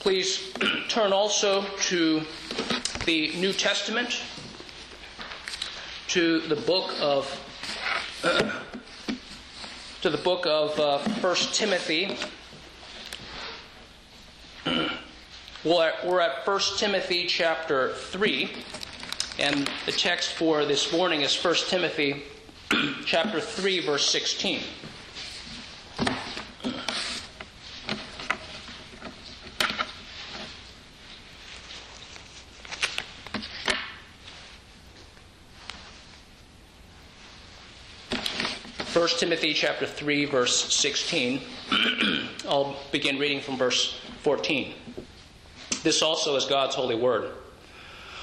Please turn also to the New Testament, to the book of to the book of uh, 1 Timothy. We're at 1 Timothy chapter 3, and the text for this morning is 1 Timothy chapter 3, verse 16. Timothy chapter 3 verse 16. I'll begin reading from verse 14. This also is God's holy word.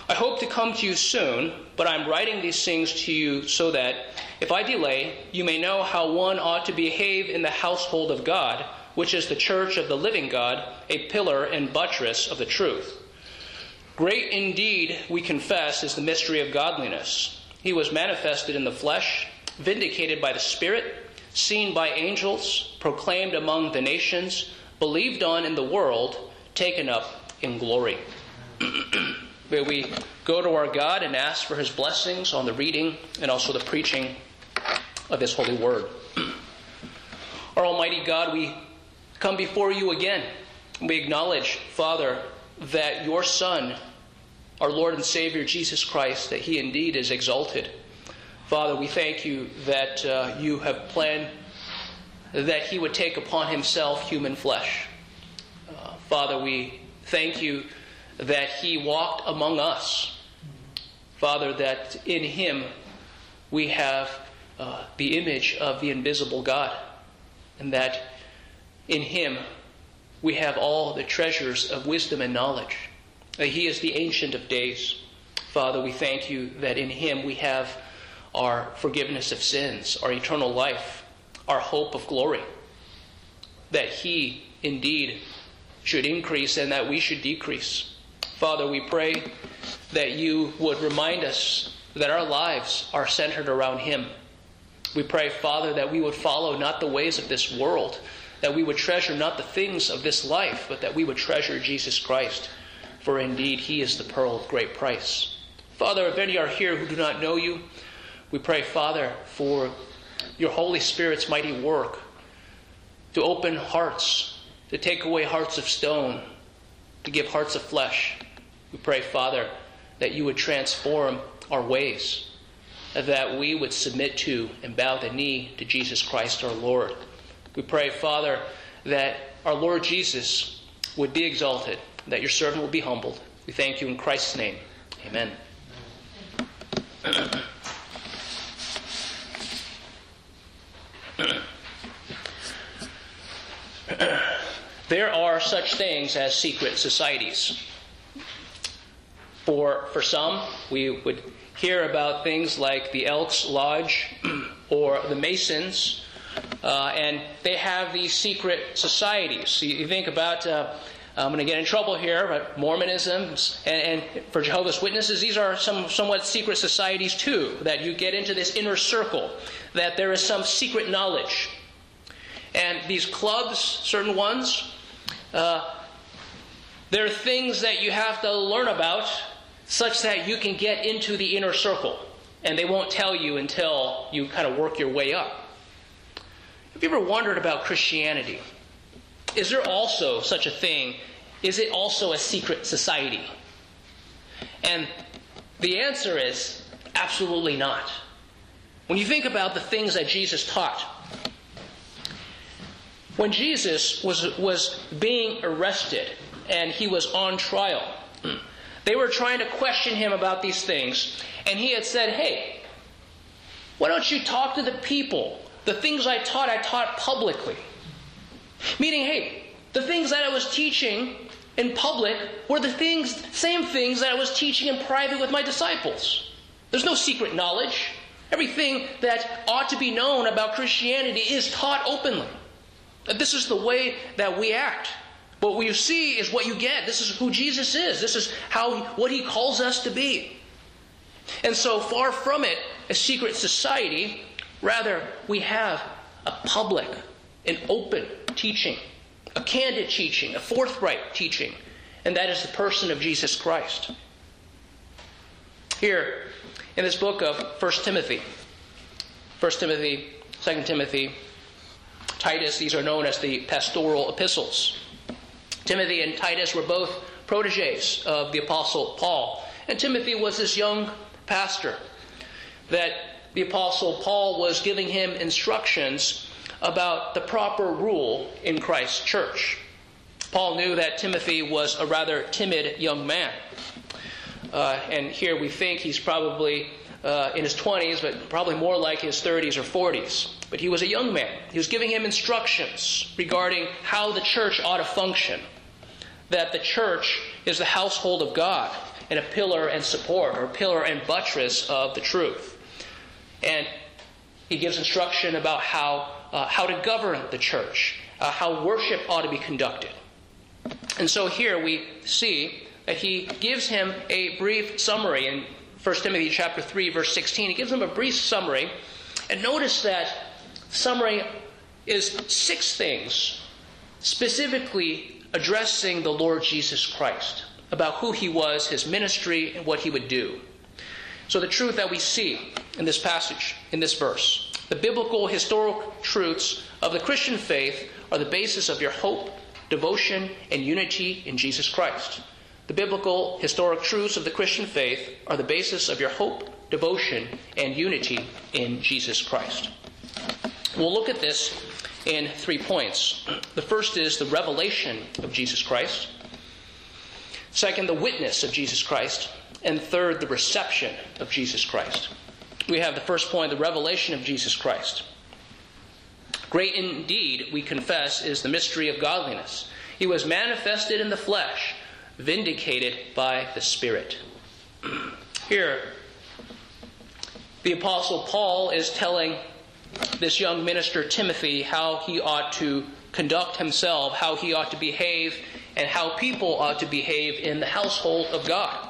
I hope to come to you soon, but I'm writing these things to you so that if I delay, you may know how one ought to behave in the household of God, which is the church of the living God, a pillar and buttress of the truth. Great indeed, we confess, is the mystery of godliness. He was manifested in the flesh vindicated by the Spirit, seen by angels, proclaimed among the nations, believed on in the world, taken up in glory. May we go to our God and ask for his blessings on the reading and also the preaching of his holy word. Our Almighty God, we come before you again. We acknowledge, Father, that your Son, our Lord and Savior Jesus Christ, that he indeed is exalted Father, we thank you that uh, you have planned that he would take upon himself human flesh. Uh, Father, we thank you that he walked among us. Father, that in him we have uh, the image of the invisible God, and that in him we have all the treasures of wisdom and knowledge. he is the Ancient of Days. Father, we thank you that in him we have our forgiveness of sins, our eternal life, our hope of glory. That He indeed should increase and that we should decrease. Father, we pray that you would remind us that our lives are centered around Him. We pray, Father, that we would follow not the ways of this world, that we would treasure not the things of this life, but that we would treasure Jesus Christ. For indeed, He is the pearl of great price. Father, if any are here who do not know you, we pray, Father, for your Holy Spirit's mighty work to open hearts, to take away hearts of stone, to give hearts of flesh. We pray, Father, that you would transform our ways, that we would submit to and bow the knee to Jesus Christ our Lord. We pray, Father, that our Lord Jesus would be exalted, that your servant will be humbled. We thank you in Christ's name. Amen. There are such things as secret societies. For, for some, we would hear about things like the Elks Lodge or the Masons, uh, and they have these secret societies. So you think about, uh, I'm going to get in trouble here, but Mormonism and, and, for Jehovah's Witnesses, these are some somewhat secret societies too, that you get into this inner circle, that there is some secret knowledge and these clubs, certain ones, uh, there are things that you have to learn about such that you can get into the inner circle. And they won't tell you until you kind of work your way up. Have you ever wondered about Christianity? Is there also such a thing? Is it also a secret society? And the answer is absolutely not. When you think about the things that Jesus taught, when Jesus was, was being arrested and he was on trial, they were trying to question him about these things, and he had said, Hey, why don't you talk to the people? The things I taught, I taught publicly. Meaning, hey, the things that I was teaching in public were the things, same things that I was teaching in private with my disciples. There's no secret knowledge. Everything that ought to be known about Christianity is taught openly. This is the way that we act. What you see is what you get. This is who Jesus is. This is how what he calls us to be. And so far from it, a secret society, rather we have a public an open teaching a candid teaching, a forthright teaching, and that is the person of Jesus Christ. Here, in this book of 1 Timothy, 1 Timothy, 2 Timothy, Titus, these are known as the pastoral epistles. Timothy and Titus were both proteges of the Apostle Paul. And Timothy was this young pastor that the Apostle Paul was giving him instructions about the proper rule in Christ's church. Paul knew that Timothy was a rather timid young man. Uh, and here we think he's probably uh, in his 20s, but probably more like his 30s or 40s. But he was a young man. He was giving him instructions regarding how the church ought to function. That the church is the household of God and a pillar and support, or pillar and buttress of the truth. And he gives instruction about how, uh, how to govern the church, uh, how worship ought to be conducted. And so here we see that he gives him a brief summary in 1 Timothy chapter 3 verse 16. He gives him a brief summary and notice that summary is six things specifically addressing the Lord Jesus Christ about who he was, his ministry, and what he would do. So, the truth that we see in this passage, in this verse, the biblical historical truths of the Christian faith are the basis of your hope, devotion, and unity in Jesus Christ. The biblical historic truths of the Christian faith are the basis of your hope, devotion, and unity in Jesus Christ. We'll look at this in three points. The first is the revelation of Jesus Christ. Second, the witness of Jesus Christ. And third, the reception of Jesus Christ. We have the first point, the revelation of Jesus Christ. Great indeed, we confess, is the mystery of godliness. He was manifested in the flesh, vindicated by the Spirit. Here, the Apostle Paul is telling this young minister Timothy how he ought to conduct himself, how he ought to behave, and how people ought to behave in the household of God.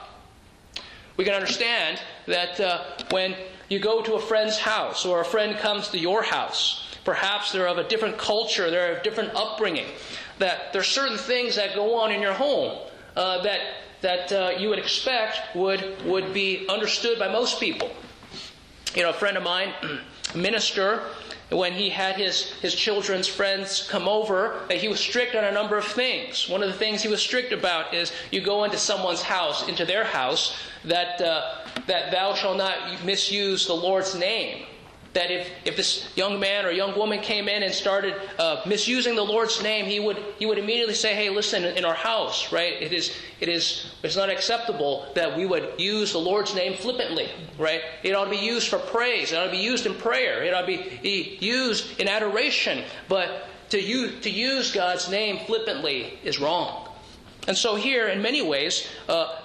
We can understand that uh, when you go to a friend's house or a friend comes to your house, perhaps they're of a different culture, they're of different upbringing, that there's certain things that go on in your home uh, that that uh, you would expect would would be understood by most people. You know, a friend of mine, minister, when he had his, his children's friends come over, that he was strict on a number of things. One of the things he was strict about is you go into someone's house, into their house, that, uh, that thou shalt not misuse the Lord's name that if, if this young man or young woman came in and started uh, misusing the Lord's name, he would, he would immediately say, hey, listen, in our house, right, it is, it is, it's not acceptable that we would use the Lord's name flippantly, right? It ought to be used for praise. It ought to be used in prayer. It ought to be used in adoration. But to use, to use God's name flippantly is wrong. And so here, in many ways, uh,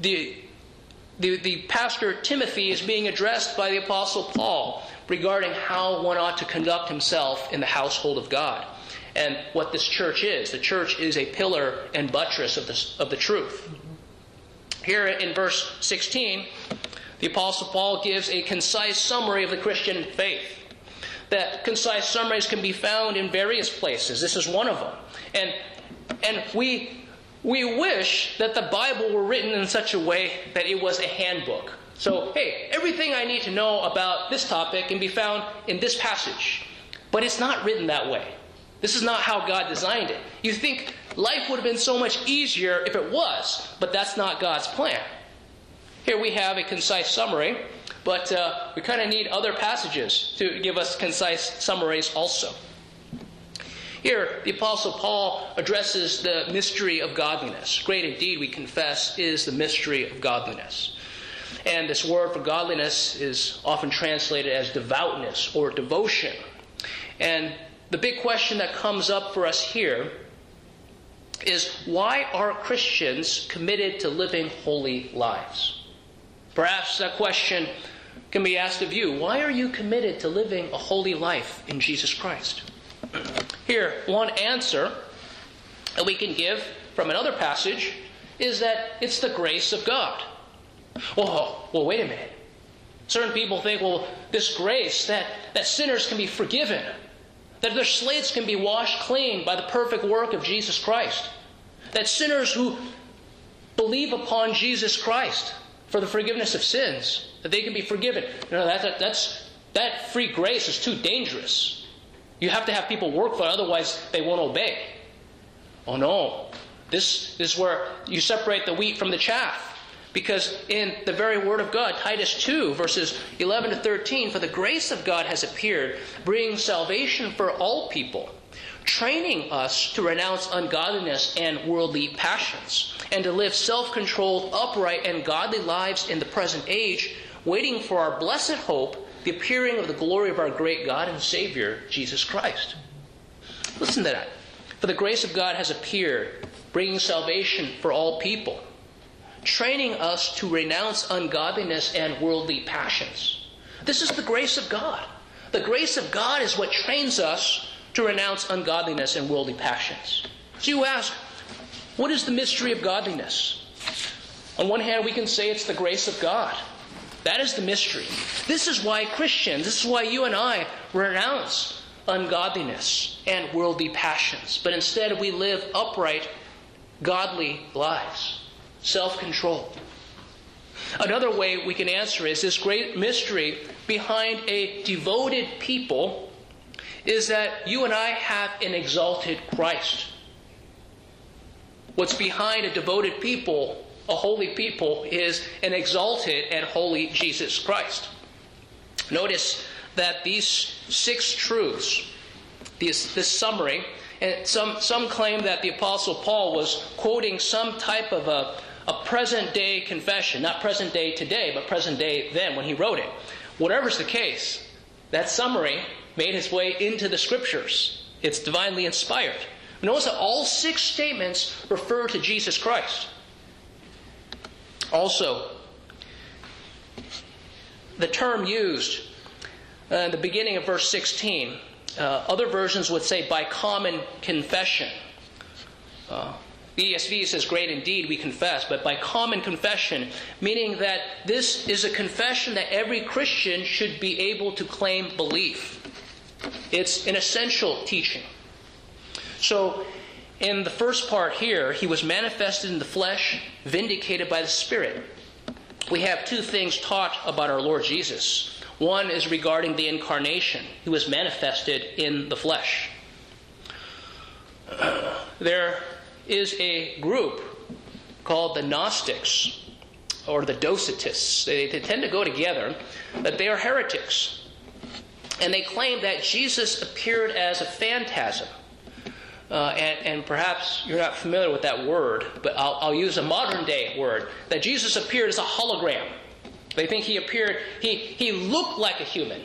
the, the, the pastor Timothy is being addressed by the Apostle Paul regarding how one ought to conduct himself in the household of God and what this church is. The church is a pillar and buttress of the, of the truth. Here in verse 16, the Apostle Paul gives a concise summary of the Christian faith. That concise summaries can be found in various places. This is one of them. And, and we, we wish that the Bible were written in such a way that it was a handbook so, hey, everything I need to know about this topic can be found in this passage. But it's not written that way. This is not how God designed it. You think life would have been so much easier if it was, but that's not God's plan. Here we have a concise summary, but uh, we kind of need other passages to give us concise summaries also. Here, the Apostle Paul addresses the mystery of godliness. Great indeed, we confess, is the mystery of godliness. And this word for godliness is often translated as devoutness or devotion. And the big question that comes up for us here is why are Christians committed to living holy lives? Perhaps that question can be asked of you. Why are you committed to living a holy life in Jesus Christ? Here, one answer that we can give from another passage is that it's the grace of God. Well, well, wait a minute. Certain people think, well, this grace, that, that sinners can be forgiven. that their slates can be washed clean by the perfect work of Jesus Christ, that sinners who believe upon Jesus Christ for the forgiveness of sins, that they can be forgiven. Know, that, that, that's, that free grace is too dangerous. You have to have people work for it, otherwise they won't obey. Oh no. This is where you separate the wheat from the chaff. Because in the very Word of God, Titus 2, verses 11 to 13, for the grace of God has appeared, bringing salvation for all people, training us to renounce ungodliness and worldly passions, and to live self controlled, upright, and godly lives in the present age, waiting for our blessed hope, the appearing of the glory of our great God and Savior, Jesus Christ. Listen to that. For the grace of God has appeared, bringing salvation for all people training us to renounce ungodliness and worldly passions. This is the grace of God. The grace of God is what trains us to renounce ungodliness and worldly passions. So you ask, what is the mystery of godliness? On one hand, we can say it's the grace of God. That is the mystery. This is why Christians, this is why you and I renounce ungodliness and worldly passions, but instead we live upright, godly lives self control. Another way we can answer is this great mystery behind a devoted people is that you and I have an exalted Christ. What's behind a devoted people, a holy people, is an exalted and holy Jesus Christ. Notice that these six truths, this, this summary, and some, some claim that the Apostle Paul was quoting some type of a, a present day confession, not present day today, but present day then when he wrote it. Whatever's the case, that summary made its way into the scriptures. It's divinely inspired. Notice that all six statements refer to Jesus Christ. Also, the term used uh, in the beginning of verse 16, uh, other versions would say by common confession. Uh, ESV says, Great indeed, we confess, but by common confession, meaning that this is a confession that every Christian should be able to claim belief. It's an essential teaching. So, in the first part here, he was manifested in the flesh, vindicated by the Spirit. We have two things taught about our Lord Jesus. One is regarding the incarnation, he was manifested in the flesh. There is a group called the Gnostics or the Docetists. They, they tend to go together, but they are heretics. And they claim that Jesus appeared as a phantasm. Uh, and, and, perhaps you're not familiar with that word, but I'll, I'll use a modern day word that Jesus appeared as a hologram. They think he appeared, he, he looked like a human.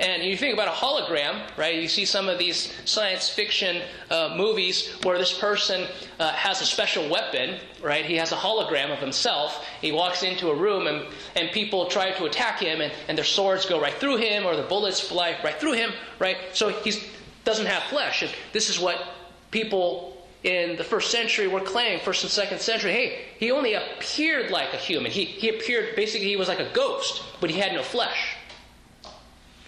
And you think about a hologram, right? You see some of these science fiction uh, movies where this person uh, has a special weapon, right? He has a hologram of himself. He walks into a room and, and people try to attack him and, and their swords go right through him or the bullets fly right through him, right? So he doesn't have flesh. And this is what people in the first century were claiming, first and second century, hey, he only appeared like a human. He, he appeared, basically, he was like a ghost, but he had no flesh.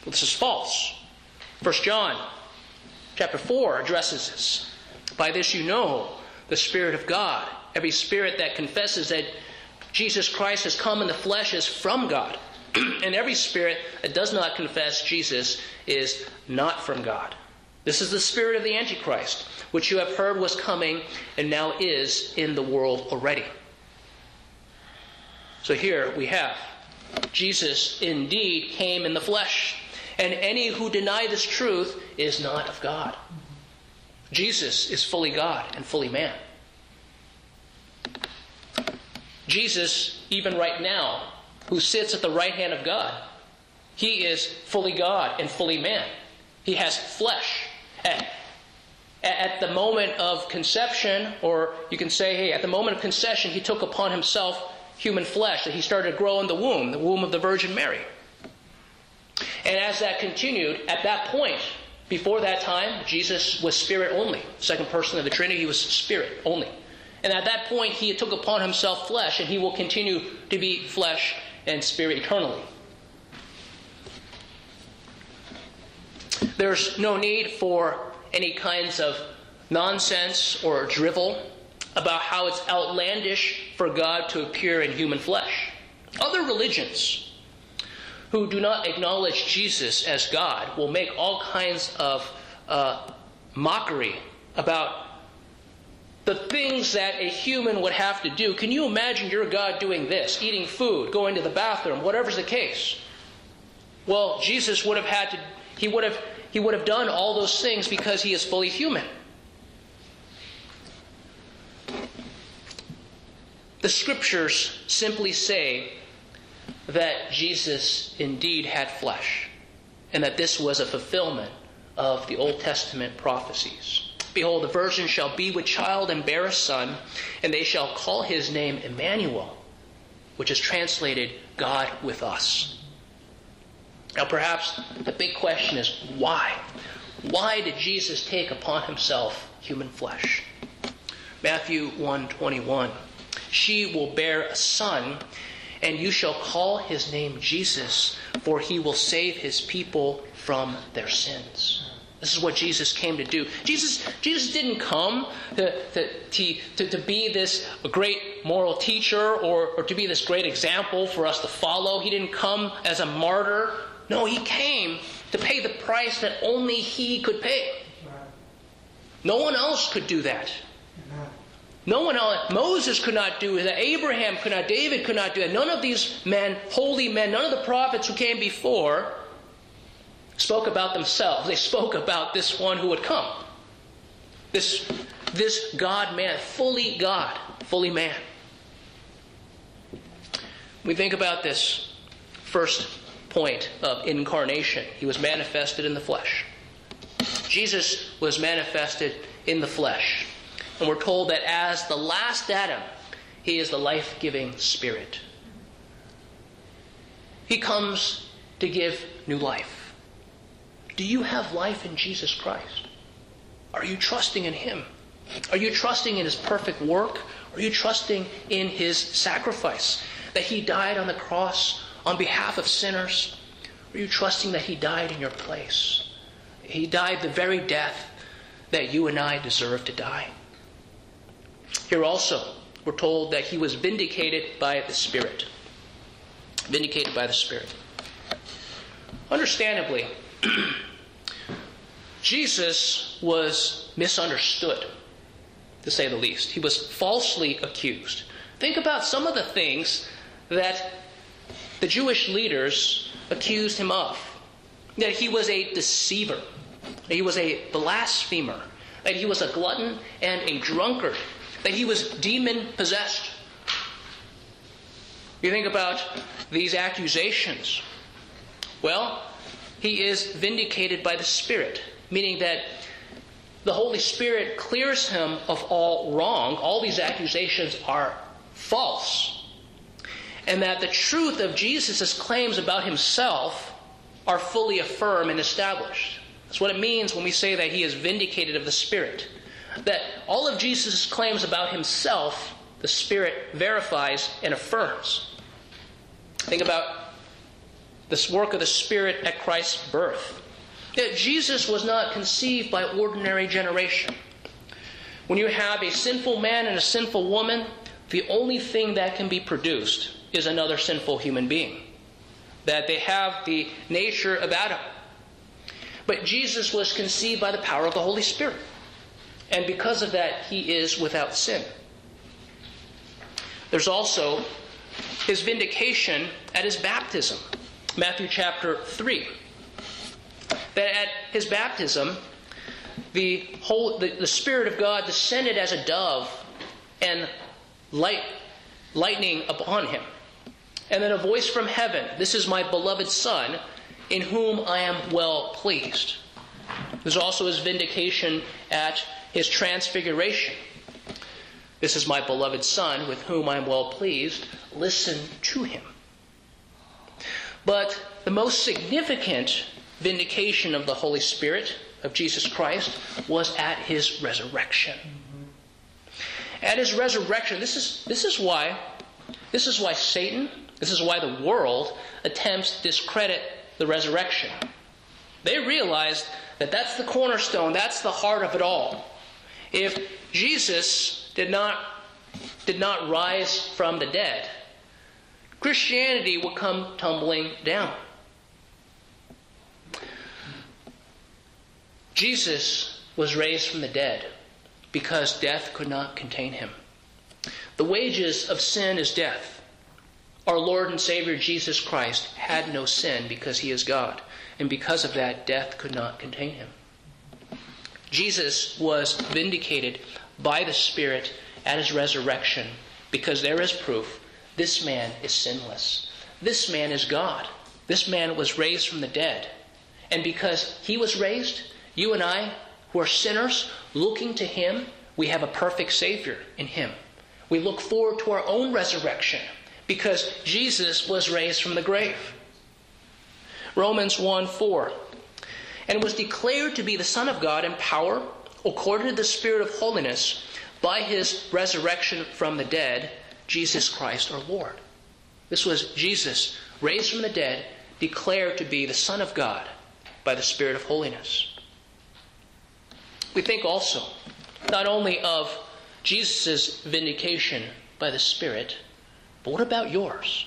This is false. First John chapter 4 addresses this. By this you know the Spirit of God. Every spirit that confesses that Jesus Christ has come in the flesh is from God. and every spirit that does not confess Jesus is not from God. This is the spirit of the Antichrist, which you have heard was coming and now is in the world already. So here we have Jesus indeed came in the flesh and any who deny this truth is not of God. Jesus is fully God and fully man. Jesus, even right now, who sits at the right hand of God, he is fully God and fully man. He has flesh. At, at the moment of conception, or you can say, hey, at the moment of conception, he took upon himself human flesh, that he started to grow in the womb, the womb of the Virgin Mary. And as that continued, at that point, before that time, Jesus was spirit only. Second person of the Trinity, he was spirit only. And at that point, he took upon himself flesh, and he will continue to be flesh and spirit eternally. There's no need for any kinds of nonsense or drivel about how it's outlandish for God to appear in human flesh. Other religions who do not acknowledge Jesus as God will make all kinds of uh, mockery about the things that a human would have to do. Can you imagine your God doing this, eating food, going to the bathroom, whatever's the case? Well, Jesus would have had to, he would have, he would have done all those things because he is fully human. The scriptures simply say that Jesus indeed had flesh and that this was a fulfillment of the Old Testament prophecies. Behold, the virgin shall be with child and bear a son, and they shall call his name Emmanuel, which is translated God with us. Now, perhaps the big question is why? Why did Jesus take upon himself human flesh? Matthew 121. She will bear a son, and you shall call his name Jesus, for he will save his people from their sins. This is what Jesus came to do. Jesus, Jesus didn't come to, to, to, to be this great moral teacher or, or to be this great example for us to follow. He didn't come as a martyr. No, he came to pay the price that only he could pay. No one else could do that. No one else. Moses could not do that. Abraham could not. David could not do that. None of these men, holy men, none of the prophets who came before spoke about themselves. They spoke about this one who would come. This, this God man, fully God, fully man. We think about this first point of incarnation. He was manifested in the flesh. Jesus was manifested in the flesh. And we're told that as the last Adam, he is the life giving Spirit. He comes to give new life. Do you have life in Jesus Christ? Are you trusting in Him? Are you trusting in His perfect work? Are you trusting in His sacrifice? That He died on the cross on behalf of sinners? Are you trusting that He died in your place? He died the very death that you and I deserve to die. Here also, we're told that he was vindicated by the Spirit. Vindicated by the Spirit. Understandably, Jesus was misunderstood, to say the least. He was falsely accused. Think about some of the things that the Jewish leaders accused him of that he was a deceiver, that he was a blasphemer, that he was a glutton and a drunkard, that he was demon possessed. You think about these accusations. Well, he is vindicated by the Spirit, meaning that the Holy Spirit clears him of all wrong. All these accusations are false. And that the truth of Jesus' claims about himself are fully affirmed and established. That's what it means when we say that he is vindicated of the Spirit that all of Jesus' claims about himself, the Spirit verifies and affirms. Think about this work of the Spirit at Christ's birth. That Jesus was not conceived by ordinary generation. When you have a sinful man and a sinful woman, the only thing that can be produced is another sinful human being. That they have the nature of Adam. But Jesus was conceived by the power of the Holy Spirit. And because of that, he is without sin. There's also his vindication at his baptism. Matthew chapter 3. That at his baptism, the, whole, the, the Spirit of God descended as a dove and light, lightning upon him. And then a voice from heaven This is my beloved Son, in whom I am well pleased. There's also his vindication at his transfiguration. This is my beloved Son, with whom I am well pleased. Listen to him. But the most significant vindication of the Holy Spirit, of Jesus Christ, was at his resurrection. At his resurrection, this is, this is why this is why Satan, this is why the world attempts to discredit the resurrection. They realized that that's the cornerstone, that's the heart of it all. If Jesus did not, did not rise from the dead, Christianity would come tumbling down. Jesus was raised from the dead because death could not contain him. The wages of sin is death. Our Lord and Savior Jesus Christ had no sin because he is God, and because of that, death could not contain him. Jesus was vindicated by the Spirit at his resurrection because there is proof this man is sinless. This man is God. This man was raised from the dead. And because he was raised, you and I, who are sinners, looking to him, we have a perfect Savior in him. We look forward to our own resurrection because Jesus was raised from the grave. Romans 1 4. And was declared to be the Son of God in power, according to the Spirit of holiness, by his resurrection from the dead, Jesus Christ our Lord. This was Jesus, raised from the dead, declared to be the Son of God by the Spirit of holiness. We think also not only of Jesus' vindication by the Spirit, but what about yours?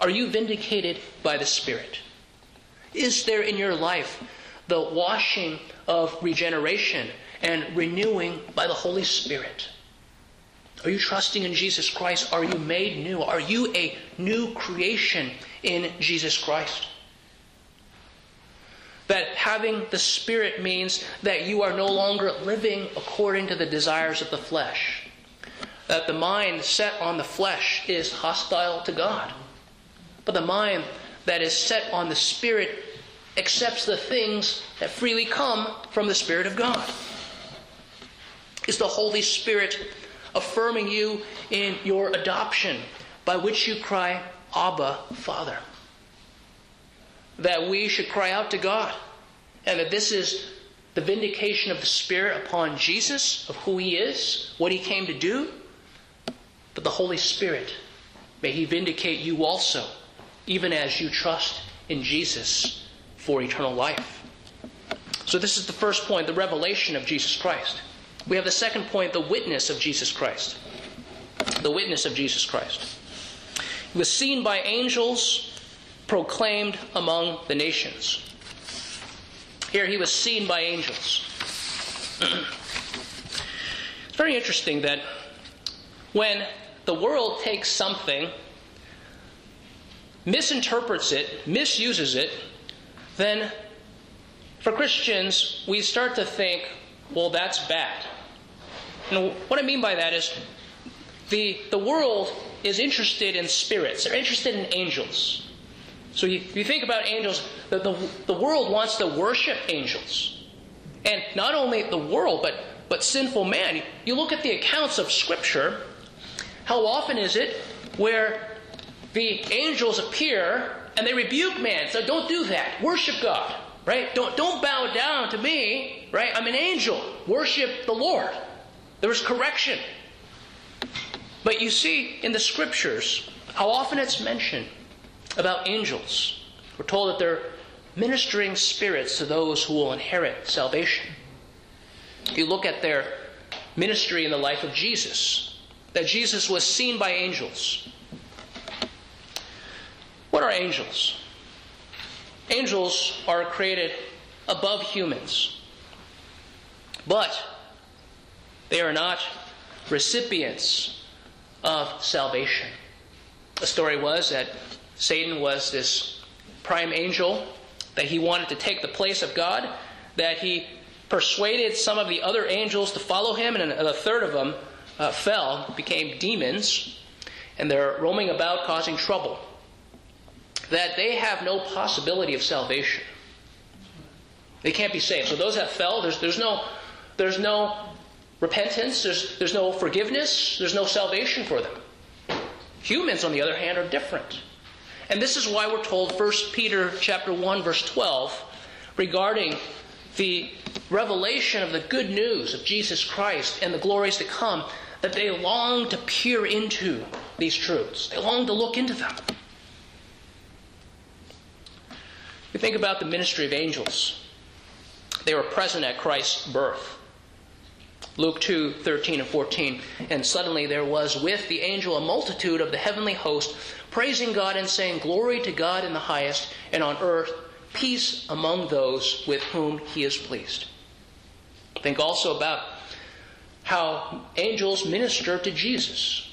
Are you vindicated by the Spirit? Is there in your life the washing of regeneration and renewing by the Holy Spirit? Are you trusting in Jesus Christ? Are you made new? Are you a new creation in Jesus Christ? That having the Spirit means that you are no longer living according to the desires of the flesh. That the mind set on the flesh is hostile to God. But the mind that is set on the Spirit accepts the things that freely come from the Spirit of God. Is the Holy Spirit affirming you in your adoption, by which you cry, Abba, Father? that we should cry out to God, and that this is the vindication of the Spirit upon Jesus, of who He is, what He came to do. But the Holy Spirit, may He vindicate you also, even as you trust in Jesus for eternal life. So, this is the first point the revelation of Jesus Christ. We have the second point the witness of Jesus Christ. The witness of Jesus Christ. He was seen by angels proclaimed among the nations. Here he was seen by angels. it's very interesting that when the world takes something, misinterprets it, misuses it, then for Christians, we start to think, well, that's bad. And what I mean by that is the, the world is interested in spirits, they're interested in angels. So you, you think about angels, the, the, the world wants to worship angels. And not only the world, but, but sinful man. You look at the accounts of Scripture, how often is it where the angels appear and they rebuke man? So don't do that. Worship God, right? Don't, don't bow down to me, right? I'm an angel. Worship the Lord. There was correction. But you see in the Scriptures how often it's mentioned about angels. We're told that they're ministering spirits to those who will inherit salvation. You look at their ministry in the life of Jesus, that Jesus was seen by angels. What are angels? Angels are created above humans, but they are not recipients of salvation. The story was that Satan was this prime angel, that he wanted to take the place of God, that he persuaded some of the other angels to follow him, and a third of them uh, fell, became demons, and they're roaming about causing trouble. That they have no possibility of salvation. They can't be saved. So those that fell, there's, there's no there's no repentance, there's, there's no forgiveness, there's no salvation for them. Humans, on the other hand, are different. And this is why we're told 1 Peter chapter 1 verse 12 regarding the revelation of the good news of Jesus Christ and the glories to come that they long to peer into these truths. They long to look into them. We think about the ministry of angels. They were present at Christ's birth. Luke 2 13 and 14. And suddenly there was with the angel a multitude of the heavenly host, praising God and saying, Glory to God in the highest, and on earth peace among those with whom he is pleased. Think also about how angels minister to Jesus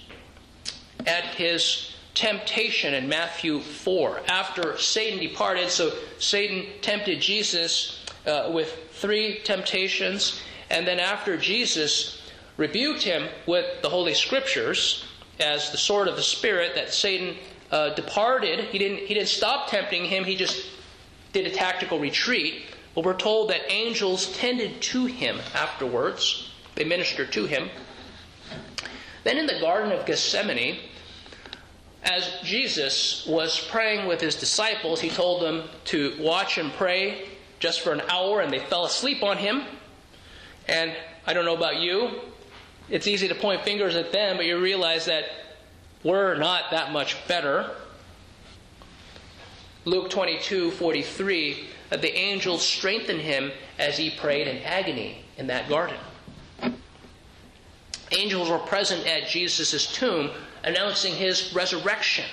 at his temptation in Matthew 4. After Satan departed, so Satan tempted Jesus uh, with three temptations, and then after Jesus rebuked him with the Holy Scriptures as the sword of the Spirit, that Satan uh, departed. He didn't, he didn't stop tempting him, he just did a tactical retreat. But we're told that angels tended to him afterwards, they ministered to him. Then in the Garden of Gethsemane, as Jesus was praying with his disciples, he told them to watch and pray just for an hour, and they fell asleep on him. And I don't know about you, it's easy to point fingers at them, but you realize that we're not that much better. Luke 22 43, that the angels strengthened him as he prayed in agony in that garden. Angels were present at Jesus' tomb announcing his resurrection.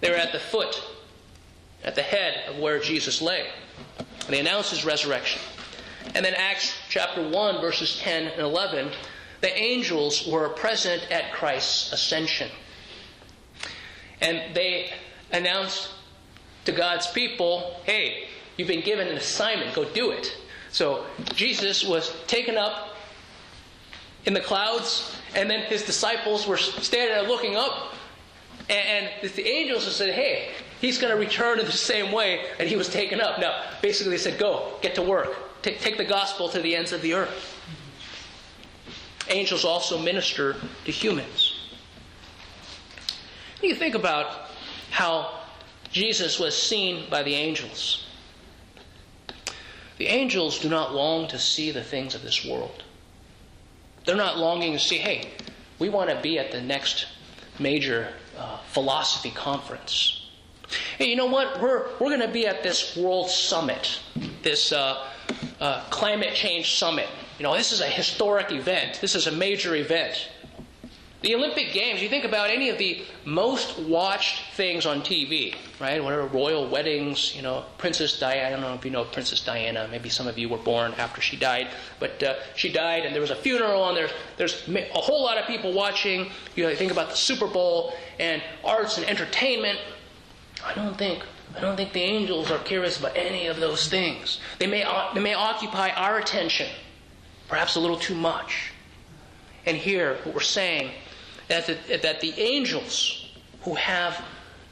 They were at the foot, at the head of where Jesus lay. And they announced his resurrection. And then Acts chapter 1, verses 10 and 11, the angels were present at Christ's ascension. And they announced to God's people, hey, you've been given an assignment, go do it. So Jesus was taken up in the clouds, and then his disciples were standing there looking up, and, the angels said, hey, he's going to return in the same way, and he was taken up. Now, basically, they said, go, get to work, take the gospel to the ends of the earth. Angels also minister to humans. You think about how Jesus was seen by the angels. The angels do not long to see the things of this world. They're not longing to see, hey, we want to be at the next major uh, philosophy conference. Hey, you know what? We're, we're going to be at this World Summit, this uh, uh, climate change summit. You know, this is a historic event, this is a major event. The Olympic Games, you think about any of the most watched things on TV, right? Whatever royal weddings, you know, Princess Diana. I don't know if you know Princess Diana. Maybe some of you were born after she died, but uh, she died, and there was a funeral, and there's there's a whole lot of people watching. You know, you think about the Super Bowl and arts and entertainment. I don't think I don't think the angels are curious about any of those things. They may they may occupy our attention, perhaps a little too much. And here, what we're saying that the, that the angels who have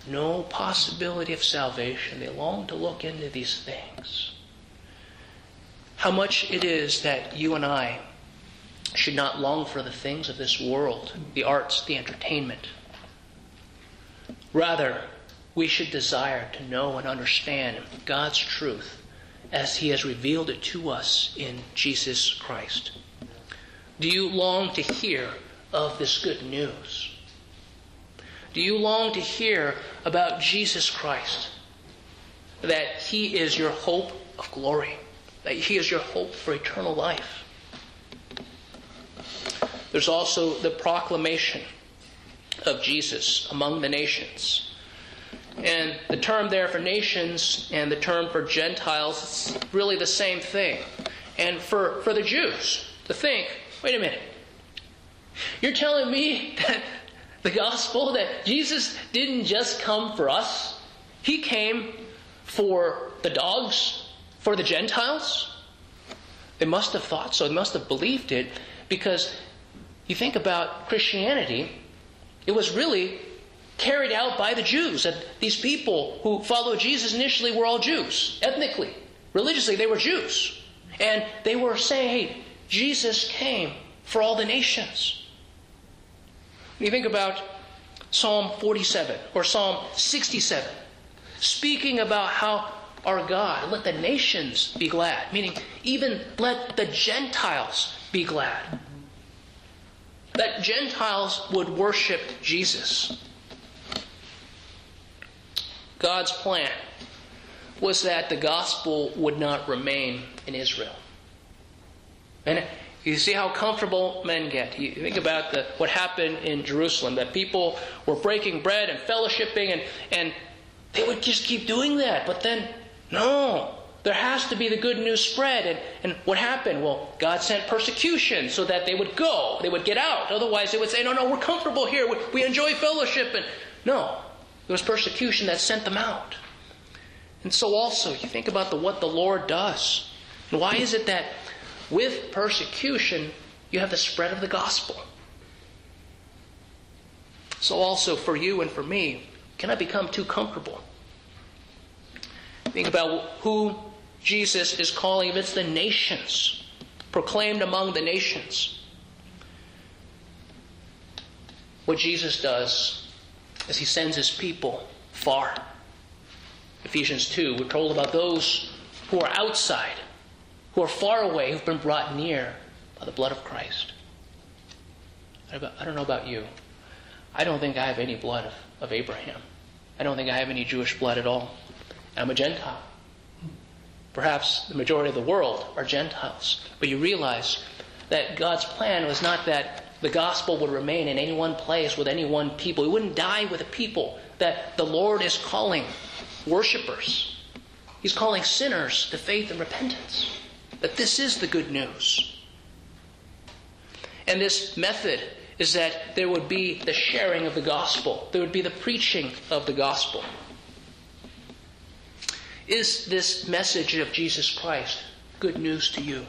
no possibility of salvation, they long to look into these things. How much it is that you and I should not long for the things of this world, the arts, the entertainment. Rather, we should desire to know and understand God's truth as He has revealed it to us in Jesus Christ. Do you long to hear of this good news? Do you long to hear about Jesus Christ? That He is your hope of glory, that He is your hope for eternal life. There's also the proclamation of Jesus among the nations. And the term there for nations and the term for Gentiles, is really the same thing. And for, for the Jews to think, wait a minute, you're telling me that the gospel, that Jesus didn't just come for us, He came for the dogs, for the Gentiles? They must have thought so. They must have believed it because you think about Christianity, it was really carried out by the Jews. And these people who followed Jesus initially were all Jews, ethnically, religiously, they were Jews. And they were saying, hey, Jesus came for all the nations. You think about Psalm 47 or Psalm 67, speaking about how our God, let the nations be glad, meaning even let the Gentiles be glad. That Gentiles would worship Jesus. God's plan was that the gospel would not remain in Israel. And you see how comfortable men get. You think about the, what happened in Jerusalem, that people were breaking bread and fellowshipping, and, and they would just keep doing that. But then, no, there has to be the good news spread. And, and what happened? Well, God sent persecution so that they would go, they would get out. Otherwise, they would say, no, no, we're comfortable here, we, we enjoy fellowship. And no, it was persecution that sent them out. And so also, you think about the, what the Lord does. And why is it that with persecution, you have the spread of the gospel? So also for you and for me, can I become too comfortable? Think about who Jesus is calling. if It's the nations, proclaimed among the nations. What Jesus does is he sends his people far. Ephesians 2, we're told about those who are outside, who are far away, who've been brought near by the blood of Christ. I don't know about you. I don't think I have any blood of, of Abraham. I don't think I have any Jewish blood at all. I'm a Gentile. Perhaps the majority of the world are Gentiles. But you realize that God's plan was not that the gospel would remain in any one place with any one people. It wouldn't die with a people. That the Lord is calling worshippers. He's calling sinners to faith and repentance. That this is the good news. And this method is that there would be the sharing of the gospel, there would be the preaching of the gospel. Is this message of Jesus Christ good news to you?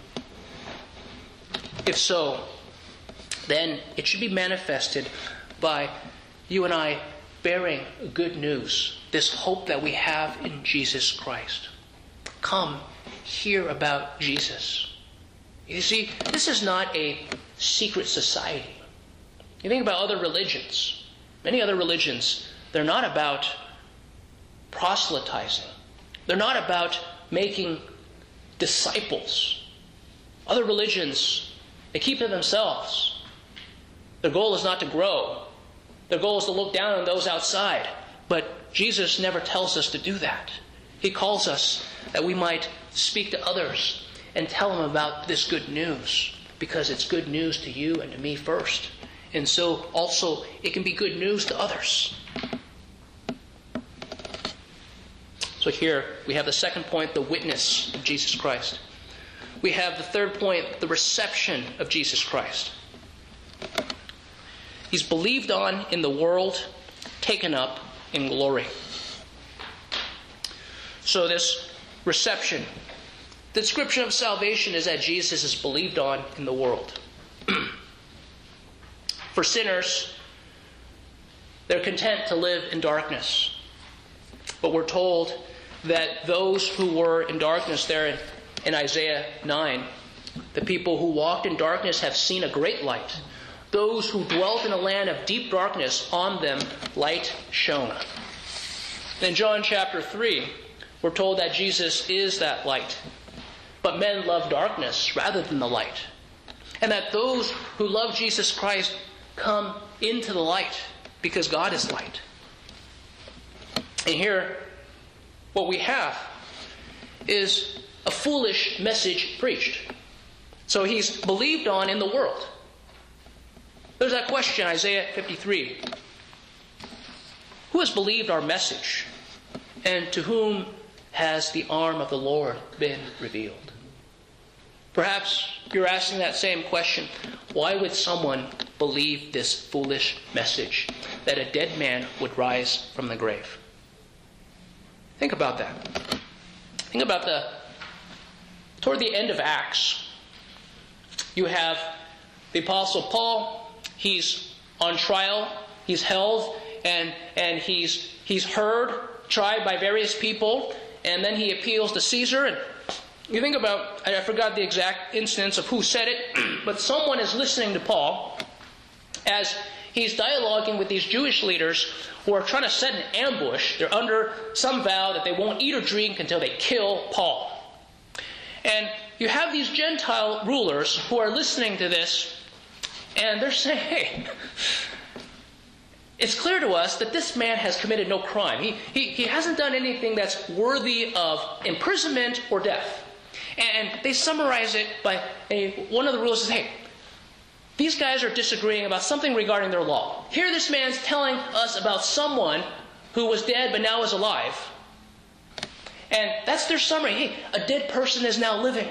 If so, then it should be manifested by you and I bearing good news, this hope that we have in Jesus Christ. Come, hear about Jesus. You see, this is not a secret society. You think about other religions. Many other religions, they're not about proselytizing. They're not about making disciples. Other religions, they keep to themselves. Their goal is not to grow. Their goal is to look down on those outside. But Jesus never tells us to do that. He calls us that we might speak to others and tell them about this good news because it's good news to you and to me first. And so also it can be good news to others. So here we have the second point, the witness of Jesus Christ. We have the third point, the reception of Jesus Christ. He's believed on in the world, taken up in glory. So, this reception, the description of salvation is that Jesus is believed on in the world. For sinners, they're content to live in darkness. But we're told that those who were in darkness there in, in Isaiah 9, the people who walked in darkness have seen a great light. Those who dwelt in a land of deep darkness, on them light shone. In John chapter 3, we're told that Jesus is that light. But men love darkness rather than the light. And that those who love Jesus Christ come into the light because God is light. And here what we have is a foolish message preached. So he's believed on in the world. There's that question, Isaiah 53. Who has believed our message? And to whom has the arm of the Lord been revealed? Perhaps you're asking that same question. Why would someone believe this foolish message that a dead man would rise from the grave? Think about that. Think about the toward the end of Acts. You have the apostle Paul, he's on trial, he's held and and he's he's heard, tried by various people, and then he appeals to Caesar and you think about I forgot the exact instance of who said it, but someone is listening to Paul as he's dialoguing with these Jewish leaders who are trying to set an ambush. They're under some vow that they won't eat or drink until they kill Paul. And you have these Gentile rulers who are listening to this, and they're saying, hey, it's clear to us that this man has committed no crime. He, he, he hasn't done anything that's worthy of imprisonment or death. And they summarize it by a, one of the rules is hey, these guys are disagreeing about something regarding their law. Here, this man's telling us about someone who was dead but now is alive. And that's their summary. Hey, a dead person is now living.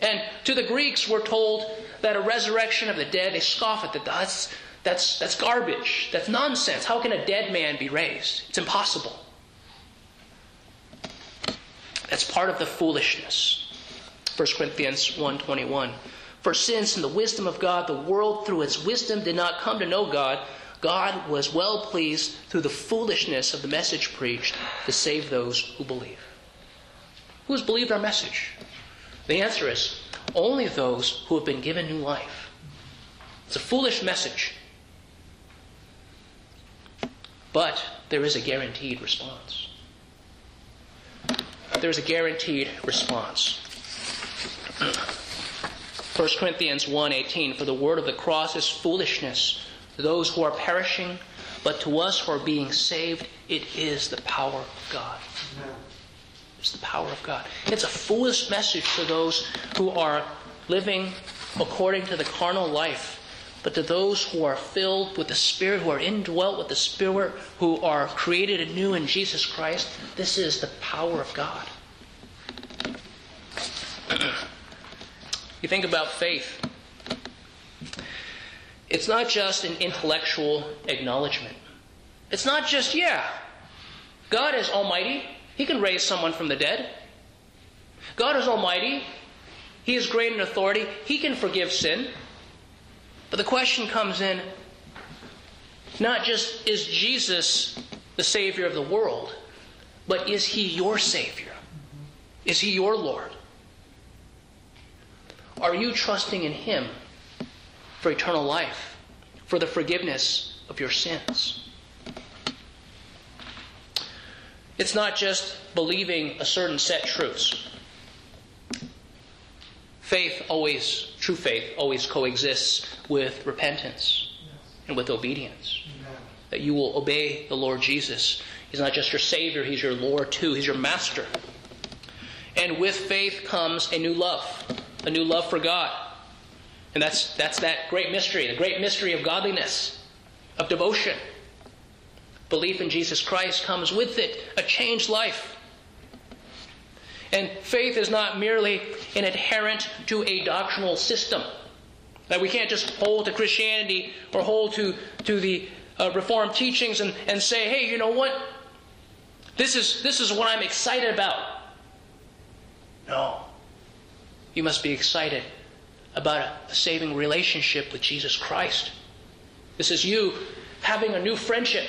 And to the Greeks, we're told that a resurrection of the dead, they scoff at that. That's, that's, that's garbage. That's nonsense. How can a dead man be raised? It's impossible. That's part of the foolishness. 1 Corinthians 1.21 for since in the wisdom of God, the world through its wisdom did not come to know God, God was well pleased through the foolishness of the message preached to save those who believe. Who has believed our message? The answer is only those who have been given new life. It's a foolish message. But there is a guaranteed response. There is a guaranteed response. 1 Corinthians 1:18 For the word of the cross is foolishness to those who are perishing, but to us who are being saved it is the power of God. It's the power of God. It's a foolish message to those who are living according to the carnal life, but to those who are filled with the Spirit, who are indwelt with the Spirit, who are created anew in Jesus Christ, this is the power of God. You think about faith. It's not just an intellectual acknowledgement. It's not just, yeah, God is almighty. He can raise someone from the dead. God is almighty. He is great in authority. He can forgive sin. But the question comes in not just is Jesus the Savior of the world, but is He your Savior? Is He your Lord? Are you trusting in Him for eternal life, for the forgiveness of your sins? It's not just believing a certain set truths. Faith always, true faith, always coexists with repentance and with obedience. That you will obey the Lord Jesus. He's not just your Savior, He's your Lord too, He's your Master. And with faith comes a new love a new love for God. And that's, that's that great mystery, the great mystery of godliness, of devotion. Belief in Jesus Christ comes with it a changed life. And faith is not merely an adherent to a doctrinal system. That we can't just hold to Christianity or hold to, to the uh, Reformed teachings and, and say, hey, you know what? This is, this is what I'm excited about. No. You must be excited about a saving relationship with Jesus Christ. This is you having a new friendship,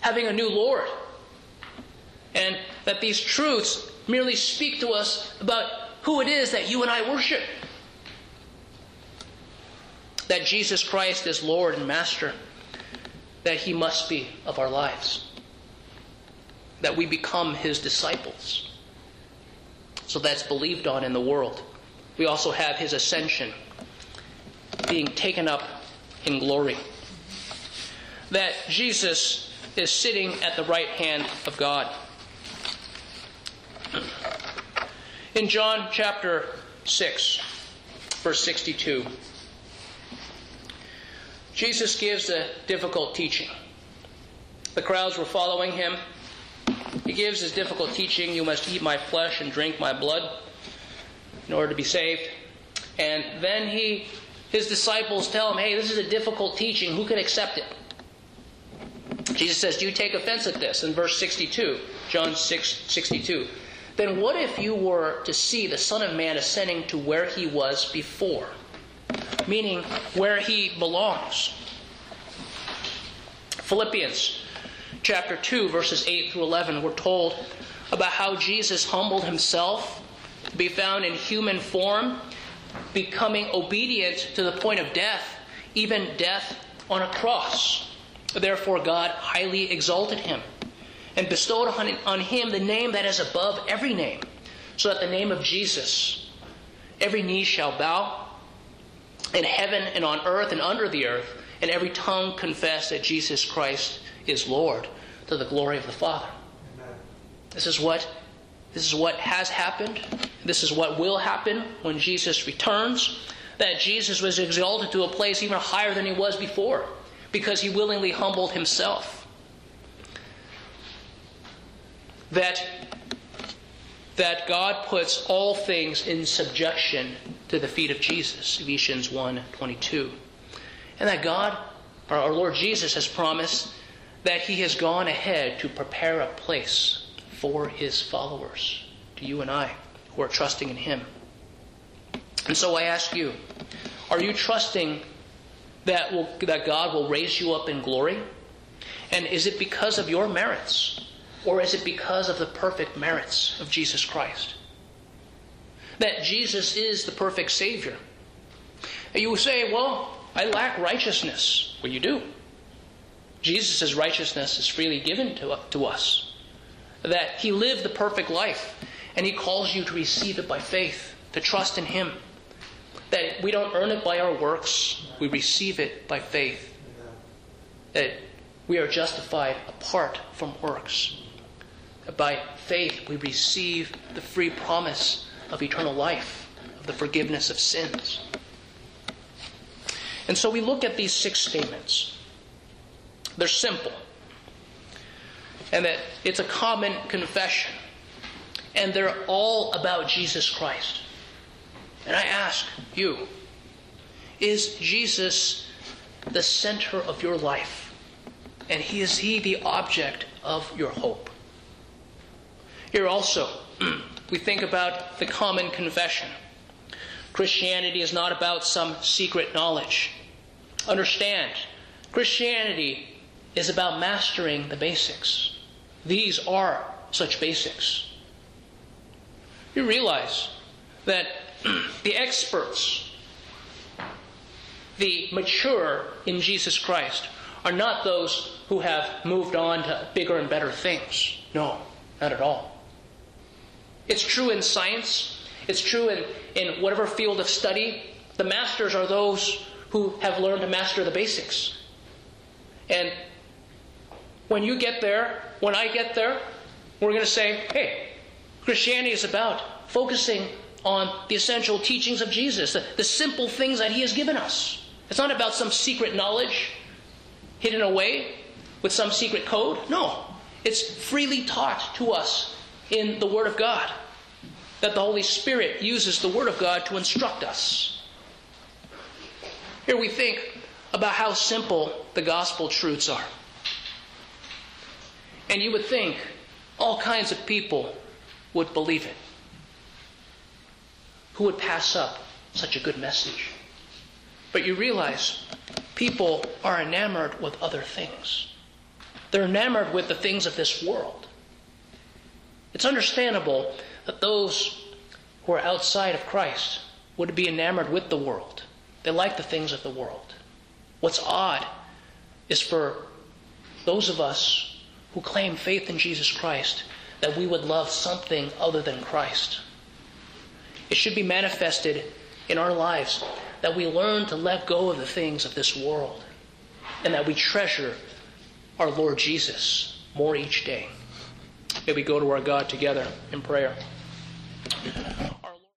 having a new Lord. And that these truths merely speak to us about who it is that you and I worship. That Jesus Christ is Lord and Master. That He must be of our lives. That we become His disciples. So that's believed on in the world we also have his ascension, being taken up in glory. That Jesus is sitting at the right hand of God. In John chapter 6, verse 62, Jesus gives a difficult teaching. The crowds were following him. He gives his difficult teaching You must eat my flesh and drink my blood in order to be saved. And then he, his disciples tell him, hey, this is a difficult teaching. Who can accept it? Jesus says, Do you take offense at this? In verse 62, John 6 62. Then what if you were to see the Son of Man ascending to where he was before? Meaning where he belongs. Philippians chapter 2, verses 8 through 11, we're told about how Jesus humbled himself to be found in human form, becoming obedient to the point of death, even death on a cross. Therefore, God highly exalted him and bestowed on him the name that is above every name, so that the name of Jesus, every knee shall bow in heaven and on earth and under the earth, and every tongue confess that Jesus Christ is Lord to the glory of the Father. This is what this is what has happened. This is what will happen when Jesus returns. That Jesus was exalted to a place even higher than he was before because he willingly humbled himself. That that God puts all things in subjection to the feet of Jesus, Ephesians 1 22. And that God, our Lord Jesus, has promised that He has gone ahead to prepare a place for His followers, to you and I, who are trusting in Him. And so I ask you, are you trusting that, will, that God will raise you up in glory? And is it because of your merits? Or is it because of the perfect merits of Jesus Christ? That Jesus is the perfect Savior. You say, well, I lack righteousness. Well, you do. Jesus' righteousness is freely given to, to us. That He lived the perfect life, and He calls you to receive it by faith, to trust in Him. That we don't earn it by our works, we receive it by faith. That we are justified apart from works. By faith, we receive the free promise of eternal life, of the forgiveness of sins. And so we look at these six statements. They're simple, and that it's a common confession, and they're all about Jesus Christ. And I ask you, is Jesus the center of your life? And is he the object of your hope? Here also, we think about the common confession. Christianity is not about some secret knowledge. Understand, Christianity is about mastering the basics. These are such basics. You realize that the experts, the mature in Jesus Christ, are not those who have moved on to bigger and better things. No, not at all. It's true in science, it's true in, in whatever field of study. The masters are those who have learned to master the basics. And when you get there, when I get there, we're going to say, hey, Christianity is about focusing on the essential teachings of Jesus, the, the simple things that He has given us. It's not about some secret knowledge hidden away with some secret code. No, it's freely taught to us in the Word of God. That the Holy Spirit uses the Word of God to instruct us. Here we think about how simple the gospel truths are. And you would think all kinds of people would believe it. Who would pass up such a good message? But you realize people are enamored with other things. They're enamored with the things of this world. It's understandable that those who are outside of Christ would be enamored with the world. They like the things of the world. What's odd is for those of us who claim faith in Jesus Christ that we would love something other than Christ. It should be manifested in our lives that we learn to let go of the things of this world and that we treasure our Lord Jesus more each day. May we go to our God together in prayer.